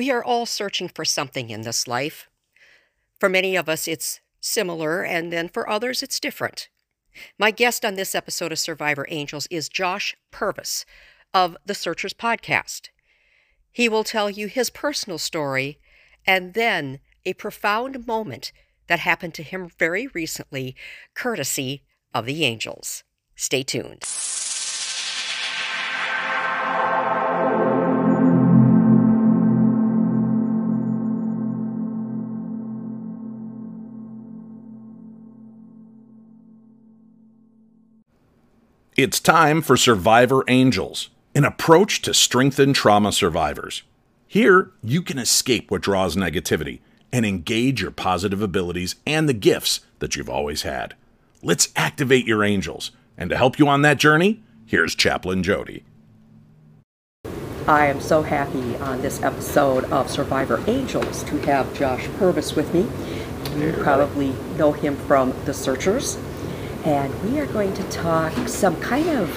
We are all searching for something in this life. For many of us, it's similar, and then for others, it's different. My guest on this episode of Survivor Angels is Josh Purvis of the Searchers Podcast. He will tell you his personal story and then a profound moment that happened to him very recently, courtesy of the Angels. Stay tuned. It's time for Survivor Angels, an approach to strengthen trauma survivors. Here, you can escape what draws negativity and engage your positive abilities and the gifts that you've always had. Let's activate your angels. And to help you on that journey, here's Chaplain Jodi. I am so happy on this episode of Survivor Angels to have Josh Purvis with me. You probably know him from The Searchers and we are going to talk some kind of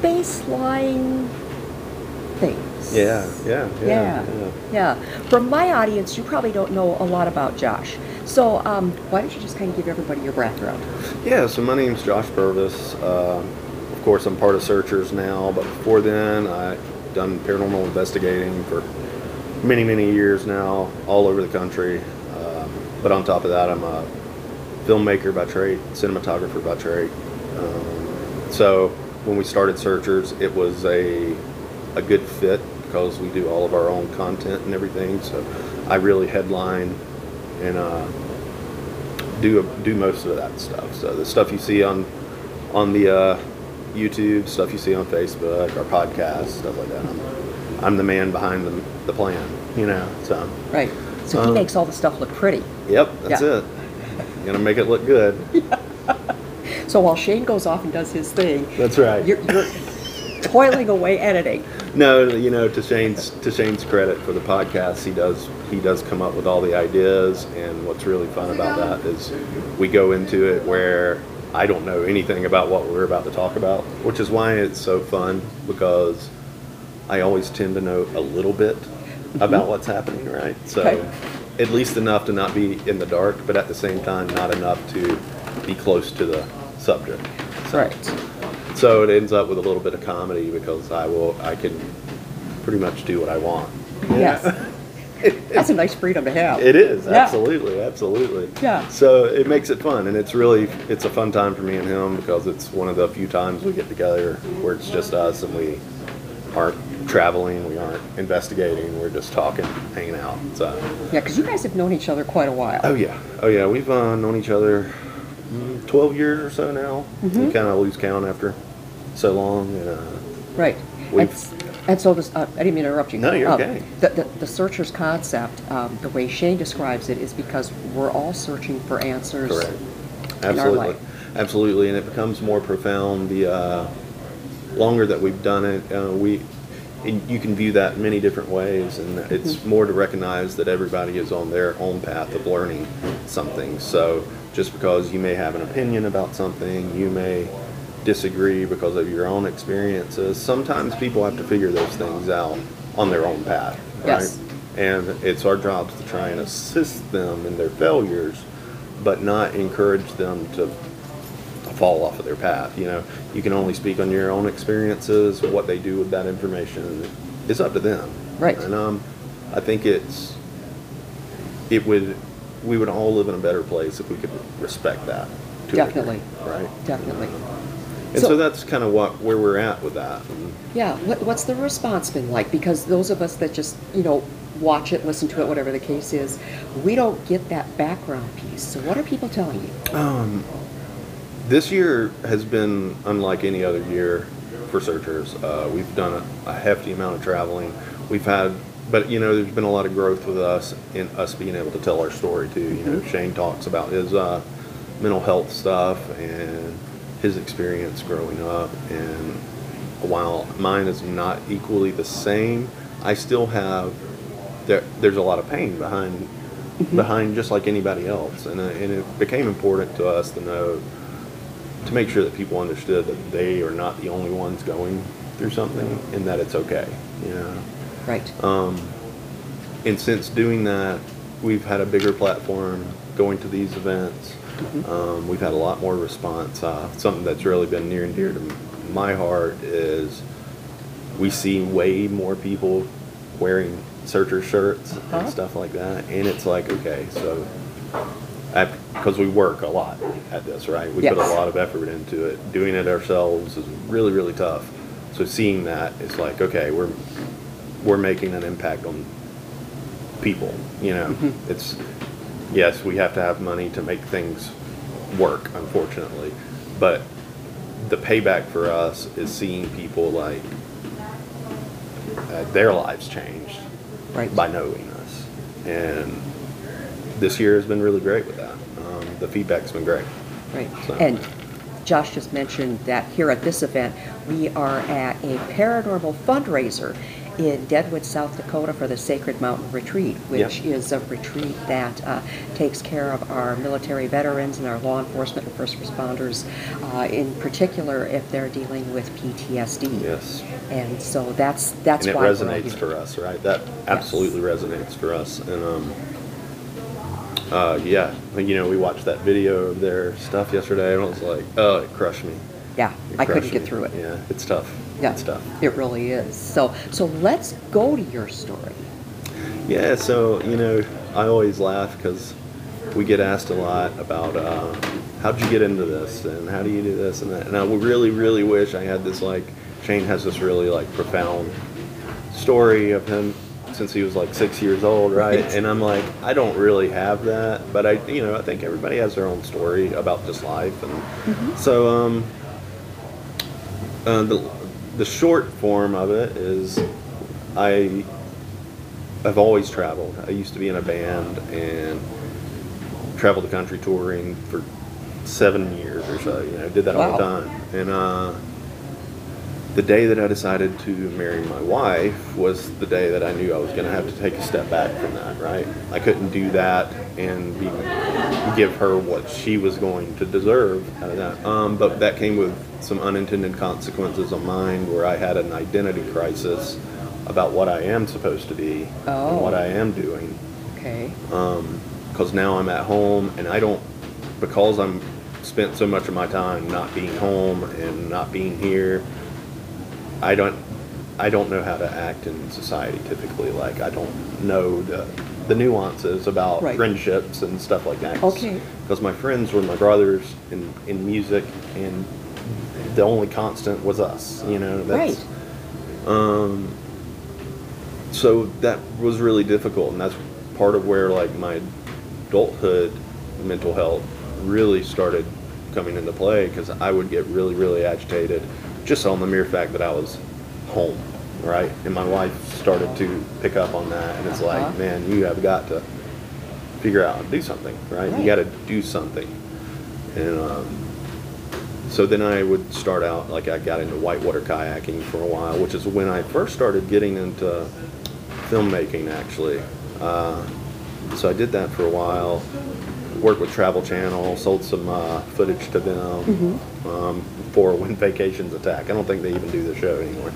baseline things. Yeah, yeah, yeah, yeah, yeah. yeah. From my audience, you probably don't know a lot about Josh. So um, why don't you just kind of give everybody your background? Yeah, so my name's Josh Purvis. Uh, of course, I'm part of Searchers now, but before then, I've done paranormal investigating for many, many years now, all over the country. Um, but on top of that, I'm a filmmaker by trade, cinematographer by trade. Um, so when we started Searchers, it was a a good fit because we do all of our own content and everything. So I really headline and uh, do do most of that stuff. So the stuff you see on on the uh, YouTube, stuff you see on Facebook, our podcast, stuff like that. I'm, I'm the man behind the, the plan, you know. So right. So he um, makes all the stuff look pretty. Yep, that's yeah. it gonna make it look good. so while Shane goes off and does his thing, that's right. You're, you're toiling away editing. No, you know, to Shane's to Shane's credit for the podcast, he does he does come up with all the ideas, and what's really fun about that is we go into it where I don't know anything about what we're about to talk about, which is why it's so fun because I always tend to know a little bit mm-hmm. about what's happening, right? So. Okay at least enough to not be in the dark, but at the same time, not enough to be close to the subject. So, right. So it ends up with a little bit of comedy because I will, I can pretty much do what I want. Yes. That's a nice freedom to have. It is yeah. absolutely, absolutely. Yeah. So it makes it fun, and it's really it's a fun time for me and him because it's one of the few times we get together where it's just us and we aren't traveling, we aren't investigating, we're just talking, hanging out. So yeah, because you guys have known each other quite a while. Oh yeah, oh yeah, we've uh, known each other mm, twelve years or so now. Mm-hmm. We kind of lose count after so long, and uh, right. And, and, so this, uh, I didn't mean to interrupt you. No, you're um, okay. The, the, the searcher's concept, um, the way Shane describes it, is because we're all searching for answers. Correct. Absolutely. Absolutely, and it becomes more profound the uh, longer that we've done it. Uh, we you can view that many different ways, and it's mm-hmm. more to recognize that everybody is on their own path of learning something. So just because you may have an opinion about something, you may disagree because of your own experiences. Sometimes people have to figure those things out on their own path, right? Yes. And it's our jobs to try and assist them in their failures, but not encourage them to fall off of their path. You know, you can only speak on your own experiences. What they do with that information is up to them. Right. And um, I think it's it would we would all live in a better place if we could respect that. Definitely. right. Definitely. And so, so that's kind of what where we're at with that. Yeah. What, what's the response been like? Because those of us that just you know watch it, listen to it, whatever the case is, we don't get that background piece. So what are people telling you? Um, this year has been unlike any other year for searchers. Uh, we've done a, a, hefty amount of traveling. We've had, but you know, there's been a lot of growth with us in us being able to tell our story too. You know, mm-hmm. Shane talks about his uh, mental health stuff and his experience growing up, and while mine is not equally the same, I still have there. There's a lot of pain behind mm-hmm. behind just like anybody else, and uh, and it became important to us to know to make sure that people understood that they are not the only ones going through something and that it's okay. You know. Right. Um, and since doing that, we've had a bigger platform going to these events. Um, we've had a lot more response. Uh, something that's really been near and dear to my heart is we see way more people wearing searcher shirts Uh-huh. and stuff like that, and it's like okay, so because we work a lot at this, right? We put a Yes. lot of effort into it. Doing it ourselves is really, really tough. So seeing that, it's like okay, we're we're making an impact on people. You know, Mm-hmm. it's yes, we have to have money to make things work, unfortunately, but the payback for us is seeing people like uh, their lives changed Right. by knowing us, and this year has been really great with that. The feedback's been great. Right. So- And Josh just mentioned that here at this event, we are at a paranormal fundraiser in Deadwood, South Dakota for the Sacred Mountain Retreat, which Yeah. is a retreat that uh, takes care of our military veterans and our law enforcement and first responders, uh, in particular if they're dealing with PTSD. Yes. And so that's that's and it why we're resonates for us, right? That absolutely resonates for us. And um, uh, yeah, you know, we watched that video of their stuff yesterday, and it was like, oh, it crushed me. Yeah, It I couldn't get me. through it. Yeah, it's tough. Yeah, it's tough. It really is. So so let's go to your story. Yeah, so you know, I always laugh because we get asked a lot about uh, how'd you get into this and how do you do this and that. And I really, really wish I had this like Shane has this really like profound story of him since he was like six years old, right? And I'm like, I don't really have that, but I, you know, I think everybody has their own story about just life, and so um, uh, the the short form of it is I I've always traveled. I used to be in a band and traveled the country touring for seven years or so. You know, did that all the time. And uh, the day that I decided to marry my wife was the day that I knew I was going to have to take a step back from that. Right? I couldn't do that and be, give her what she was going to deserve out of that. Um, but that came with some unintended consequences on mine, where I had an identity crisis about what I am supposed to be Oh. and what I am doing Okay. because now I'm at home and I don't because I'm spent so much of my time not being home and not being here. I don't I don't know how to act in society typically. Like I don't know the the nuances about Right. friendships and stuff like that. Okay. Because my friends were my brothers in in music and the only constant was us. You know. That's, Right. Um, so that was really difficult and that's part of where like my adulthood mental health really started coming into play because i would get really really agitated just on the mere fact that i was home right and my wife started to pick up on that and it's Uh-huh. like man you have got to figure out do something right, Right. you got to do something and um, so then I would start out like I got into whitewater kayaking for a while, which is when I first started getting into filmmaking actually. Uh, so I did that for a while. Worked with Travel Channel, sold some uh, footage to them um, for When Vacations Attack. I don't think they even do the show anymore.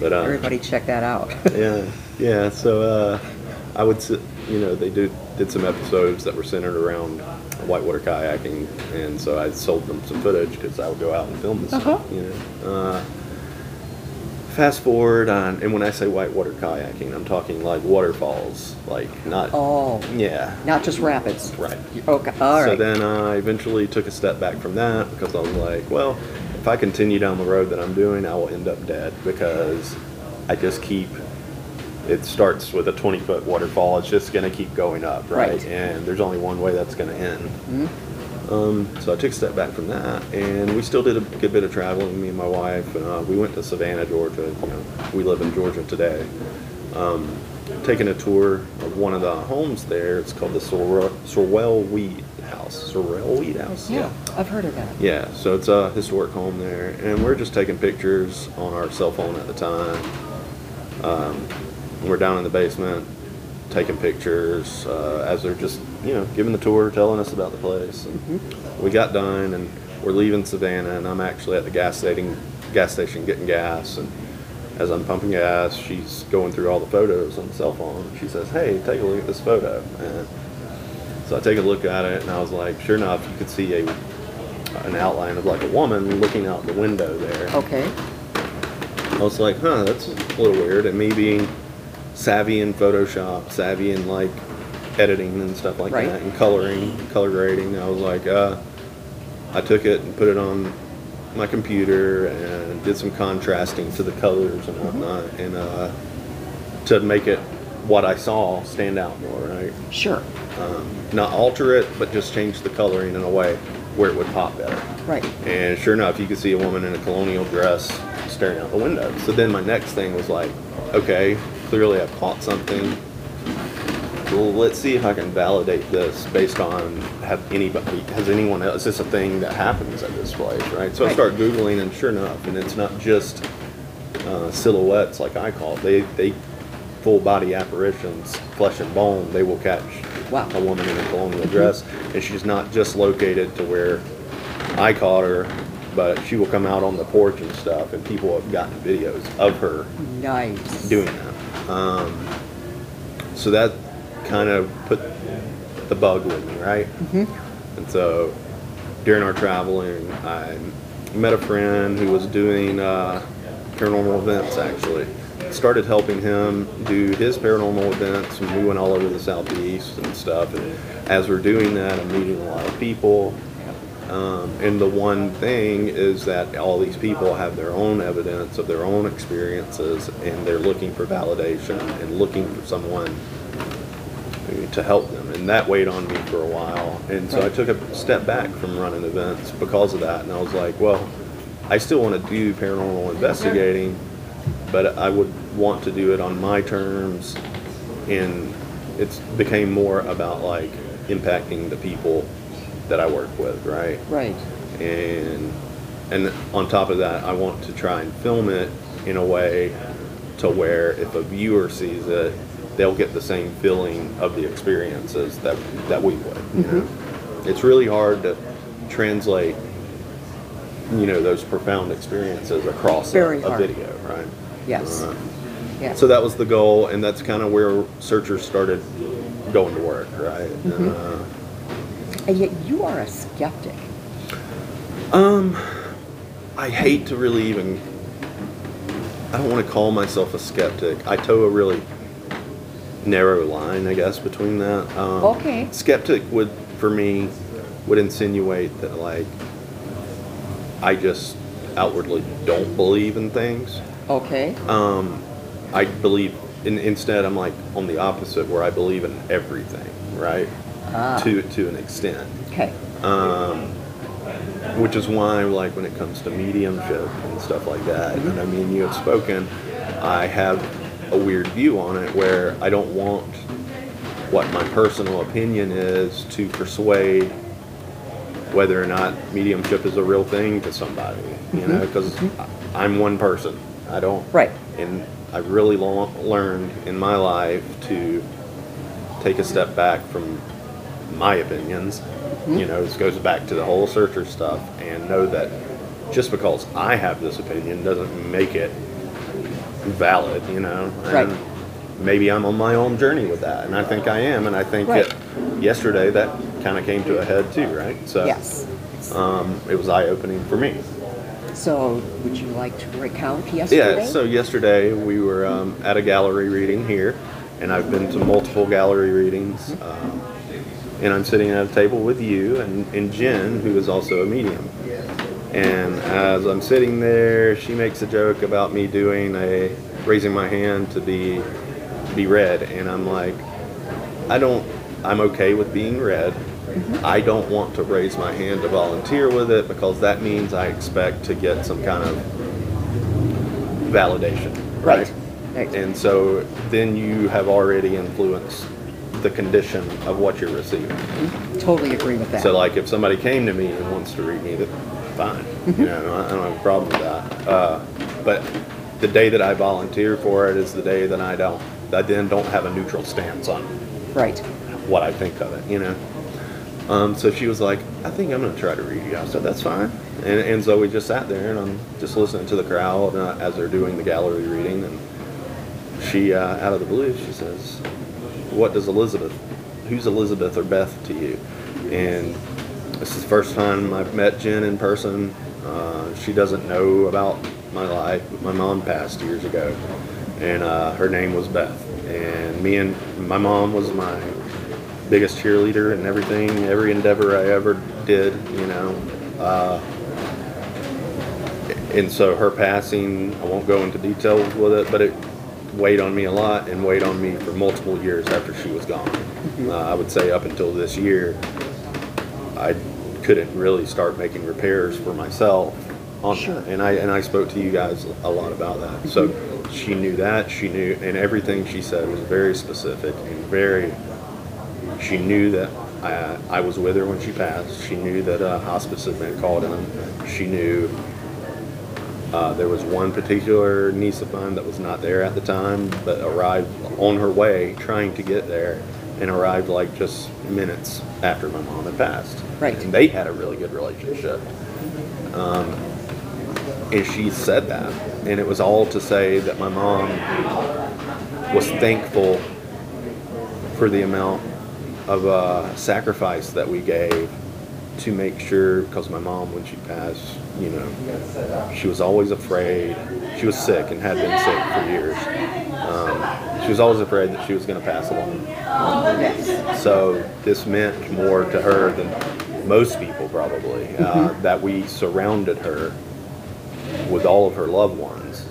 But uh, Everybody check that out. yeah, yeah. So uh, I would, you know, they do did some episodes that were centered around whitewater kayaking, and so I sold them some footage because I would go out and film this. Uh-huh. You know. Fast forward on, and when I say whitewater kayaking, I'm talking like waterfalls, like not. oh, Yeah. not just rapids. Right. Okay. All right. So then I eventually took a step back from that because I was like, well, if I continue down the road that I'm doing, I will end up dead because I just keep. It starts with a 20 foot waterfall. It's just going to keep going up, right? Right. And there's only one way that's going to end. Hmm? Um, so I took a step back from that, and we still did a good bit of traveling. Me and my wife, uh, we went to Savannah, Georgia. You know, we live in Georgia today. Um, taking a tour of one of the homes there. It's called the Sorrel, Sorwell Weed House. Sorrel Weed House. yeah, I've heard of that. Yeah, so it's a historic home there, and we're just taking pictures on our cell phone at the time. Um, we're down in the basement taking pictures uh, as they're just, you know, giving the tour, telling us about the place. And mm-hmm. We got done, and we're leaving Savannah, and I'm actually at the gas station, gas station getting gas, and as I'm pumping gas, she's going through all the photos on the cell phone. She says, "Hey, take a look at this photo." And so I take a look at it, and I was like, sure enough, you could see a an outline of like a woman looking out the window there. Okay. I was like, huh, that's a little weird. And me being savvy in Photoshop, savvy in like editing and stuff like Right. that, and coloring, color grading, I was like, uh, I took it and put it on my computer and did some contrasting to the colors and whatnot, and uh, to make it what I saw stand out more, right? Sure. Um, not alter it, but just change the coloring in a way where it would pop better. Right. And sure enough, you could see a woman in a colonial dress staring out the window. So then my next thing was like, okay, clearly I've caught something. Well, let's see if I can validate this based on have anybody has anyone else. Is this a thing that happens at this place, right? So I start googling, and sure enough, and it's not just uh, silhouettes like I call it. They they full body apparitions, flesh and bone. They will catch Wow. a woman in a colonial dress, and she's not just located to where I caught her, but she will come out on the porch and stuff, and people have gotten videos of her Nice. doing that. Um, so that kind of put the bug with me, right? And so during our traveling, I met a friend who was doing uh, paranormal events actually. Started helping him do his paranormal events, and we went all over the southeast and stuff. And as we're doing that, I'm meeting a lot of people. Um, and the one thing is that all these people have their own evidence of their own experiences, and they're looking for validation and looking for someone to help them. And that weighed on me for a while. And so I took a step back from running events because of that. And I was like, well, I still want to do paranormal investigating, but I would want to do it on my terms. And it's became more about like impacting the people that I work with, right? Right. and and on top of that, I want to try and film it in a way to where if a viewer sees it, they'll get the same feeling of the experiences that that we would. You know, it's really hard to translate, you know, those profound experiences across a, a video, right? Yes. Uh, Yes. so that was the goal, and that's kind of where searchers started going to work, right? Uh, and yet you are a skeptic. Um, I hate to really even. I don't want to call myself a skeptic. I toe a really narrow line, I guess, between that. Um, Okay. Skeptic would, for me, would insinuate that like I just outwardly don't believe in things. Okay. Um, I believe. In, instead, I'm like on the opposite, where I believe in everything, right? Ah. To to an extent Okay. um, which is why like when it comes to mediumship and stuff like that and i mean you have spoken i have a weird view on it where i don't want what my personal opinion is to persuade whether or not mediumship is a real thing to somebody you mm-hmm. know because i'm one person i don't Right. and i've really learned in my life to take a step back from my opinions. You mm-hmm. know, this goes back to the whole searcher stuff, and know that just because I have this opinion doesn't make it valid. You know, Right. and maybe I'm on my own journey with that, and I think I am, and I think Right. that yesterday that kind of came to a head too, right? So Yes. um, it was eye opening for me. So would you like to recount yesterday? Yeah, so yesterday we were um, at a gallery reading here, and I've been to multiple gallery readings. Um, and I'm sitting at a table with you and, and Jen, who is also a medium. And as I'm sitting there, she makes a joke about me doing a raising my hand to be be read, and I'm like, I don't. I'm okay with being read. Mm-hmm. I don't want to raise my hand to volunteer with it because that means I expect to get some kind of validation, Right. Right. And so then you have already influenced the condition of what you're receiving. Totally agree with that. So like if somebody came to me and wants to read me, that fine. You know, I I don't have a problem with that. Uh, but the day that I volunteer for it is the day that I don't. I then don't have a neutral stance on right. what I think of it. You know. Um, so she was like, I think I'm going to try to read you. I said, that's fine. And, and so we just sat there and I'm just listening to the crowd uh, as they're doing the gallery reading. And she, uh, out of the blue, she says, What does Elizabeth, who's Elizabeth or Beth to you? And this is the first time I've met Jen in person. Uh, she doesn't know about my life. My mom passed years ago, and uh, her name was Beth. And me and my mom was my biggest cheerleader in everything, every endeavor I ever did, you know. Uh, and so her passing, I won't go into details with it, but it weighed on me a lot and weighed on me for multiple years after she was gone. Uh, I would say up until this year, I couldn't really start making repairs for myself on Sure. that. And I and I spoke to you guys a lot about that. So she knew that, she knew and everything she said was very specific and very she knew that I, I was with her when she passed. She knew that uh, hospice had been called in. She knew uh, there was one particular niece of mine that was not there at the time, but arrived on her way trying to get there and arrived like just minutes after my mom had passed. Right. And they had a really good relationship. Um, and she said that. And it was all to say that my mom was thankful for the amount of uh, sacrifice that we gave to make sure, because my mom, when she passed, you know, she was always afraid. She was sick and had been sick for years. Um, she was always afraid that she was going to pass along. So this meant more to her than most people probably, uh, that we surrounded her with all of her loved ones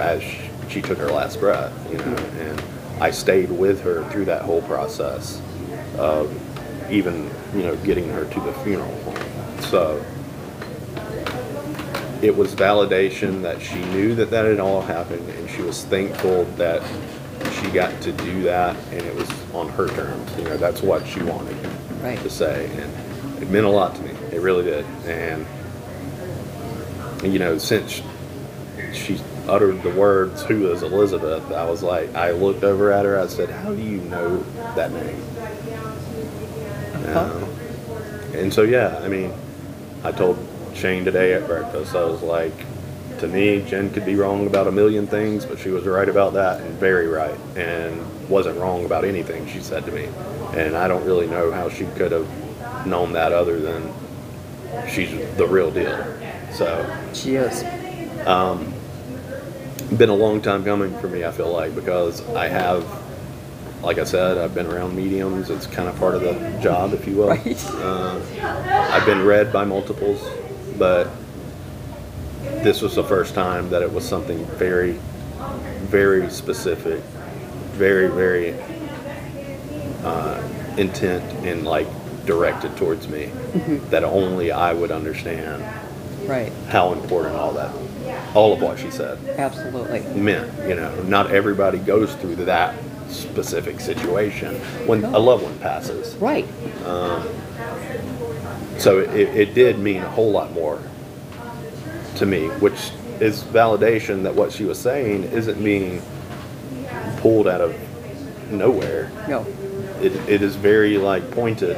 as she took her last breath, you know, and I stayed with her through that whole process of even, you know, getting her to the funeral home. So it was validation that she knew that that had all happened and she was thankful that she got to do that and it was on her terms. You know, that's what she wanted Right. to say. And it meant a lot to me. It really did. And, you know, since she uttered the words, Who is Elizabeth? I was like, I looked over at her. I said, How do you know that name? Uh-huh. Um, and so, yeah, I mean, I told Shane today at breakfast, I was like, to me, Jen could be wrong about a million things, but she was right about that and very right, and wasn't wrong about anything she said to me. And I don't really know how she could have known that other than she's the real deal. So, She is. been a long time coming for me, I feel like, because I have, like I said, I've been around mediums. It's kind of part of the job, if you will. Right. Uh, I've been read by multiples, but this was the first time that it was something very, very specific, very, very uh, intent and like directed towards me that only I would understand Right. how important all that, all of what she said Absolutely. meant. You know, not everybody goes through that specific situation when a loved one passes. Right. So it, it did mean a whole lot more to me, which is validation that what she was saying isn't being pulled out of nowhere. No. It, it is very like pointed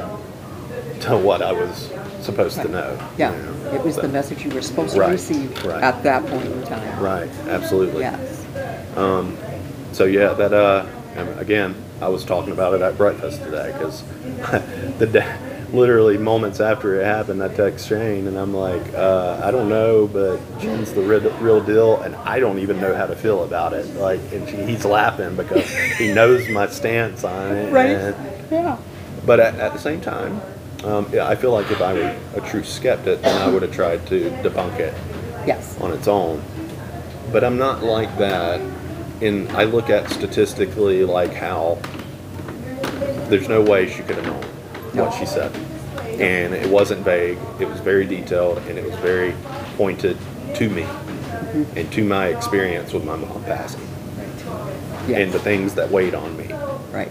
to what I was supposed to know. Yeah. you know. It was So- the message you were supposed Right, to receive right. at that point in time. Right, absolutely. Yes. Um, So yeah, that uh, again, I was talking about it at breakfast today because the day, literally moments after it happened, I text Shane and I'm like, uh, I don't know, but Jen's the real, real deal, and I don't even know how to feel about it. Like, and she, he's laughing because he knows my stance on it. Right. and- Yeah. but at, at the same time, um, yeah, I feel like if I were a true skeptic, then I would have tried to debunk it Yes. on its own. But I'm not like that. And I look at statistically like how there's no way she could have known No. What she said. And it wasn't vague, it was very detailed, and it was very pointed to me and to my experience with my mom passing and the things that weighed on me. Right.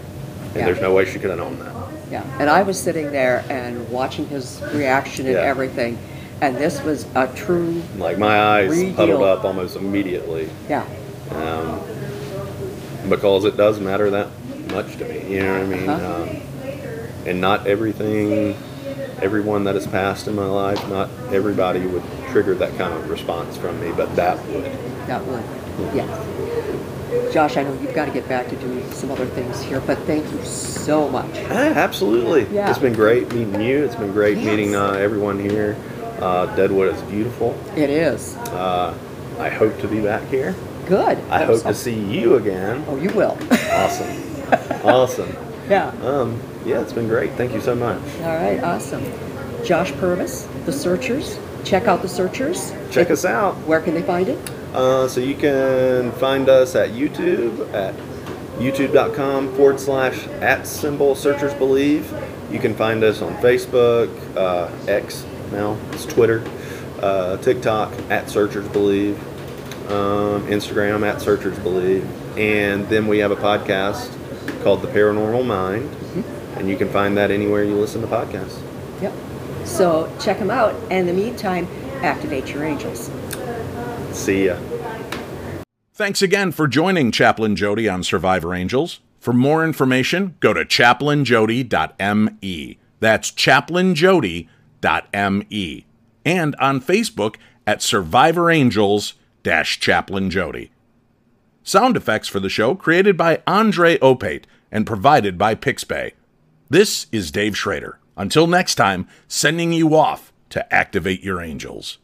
And Yeah. there's no way she could have known that. Yeah, and I was sitting there and watching his reaction and Yeah. everything, and this was a true, Like my eyes Real. huddled up almost immediately. yeah, um, because it does matter that much to me. You know what I mean? Uh-huh. Um, and not everything everyone that has passed in my life, not everybody would trigger that kind of response from me, but that would. That would, yes. Josh, I know you've got to get back to doing some other things here, but thank you so much. Ah, absolutely. Yeah. It's been great meeting you. It's been great Yes. meeting uh, everyone here. Uh, Deadwood is beautiful. It is. Uh, I hope to be back here. Good. I hope so. to see you again. Oh, you will. Awesome. awesome. Yeah. Um, yeah, it's been great. Thank you so much. All right, awesome. Josh Purvis, The Searchers. Check out The Searchers. Check us out. Where can they find it? Uh, so you can find us at YouTube at youtube.com forward slash at symbol searchers believe. You can find us on Facebook, uh, X now, it's Twitter, uh, TikTok at searchers believe, um, Instagram at searchers believe, and then we have a podcast called The Paranormal Mind, mm-hmm. and you can find that anywhere you listen to podcasts. Yep. So check them out. And in the meantime, activate your angels. See ya. Thanks again for joining Chaplain Jodi on Survivor Angels. For more information, go to chaplainjodi.me. That's chaplainjodi.me. And on Facebook at Survivor Angels Chaplain Jodi. Sound effects for the show created by Andre Opate and provided by Pixabay. This is Dave Schrader. Until next time, sending you off to activate your angels.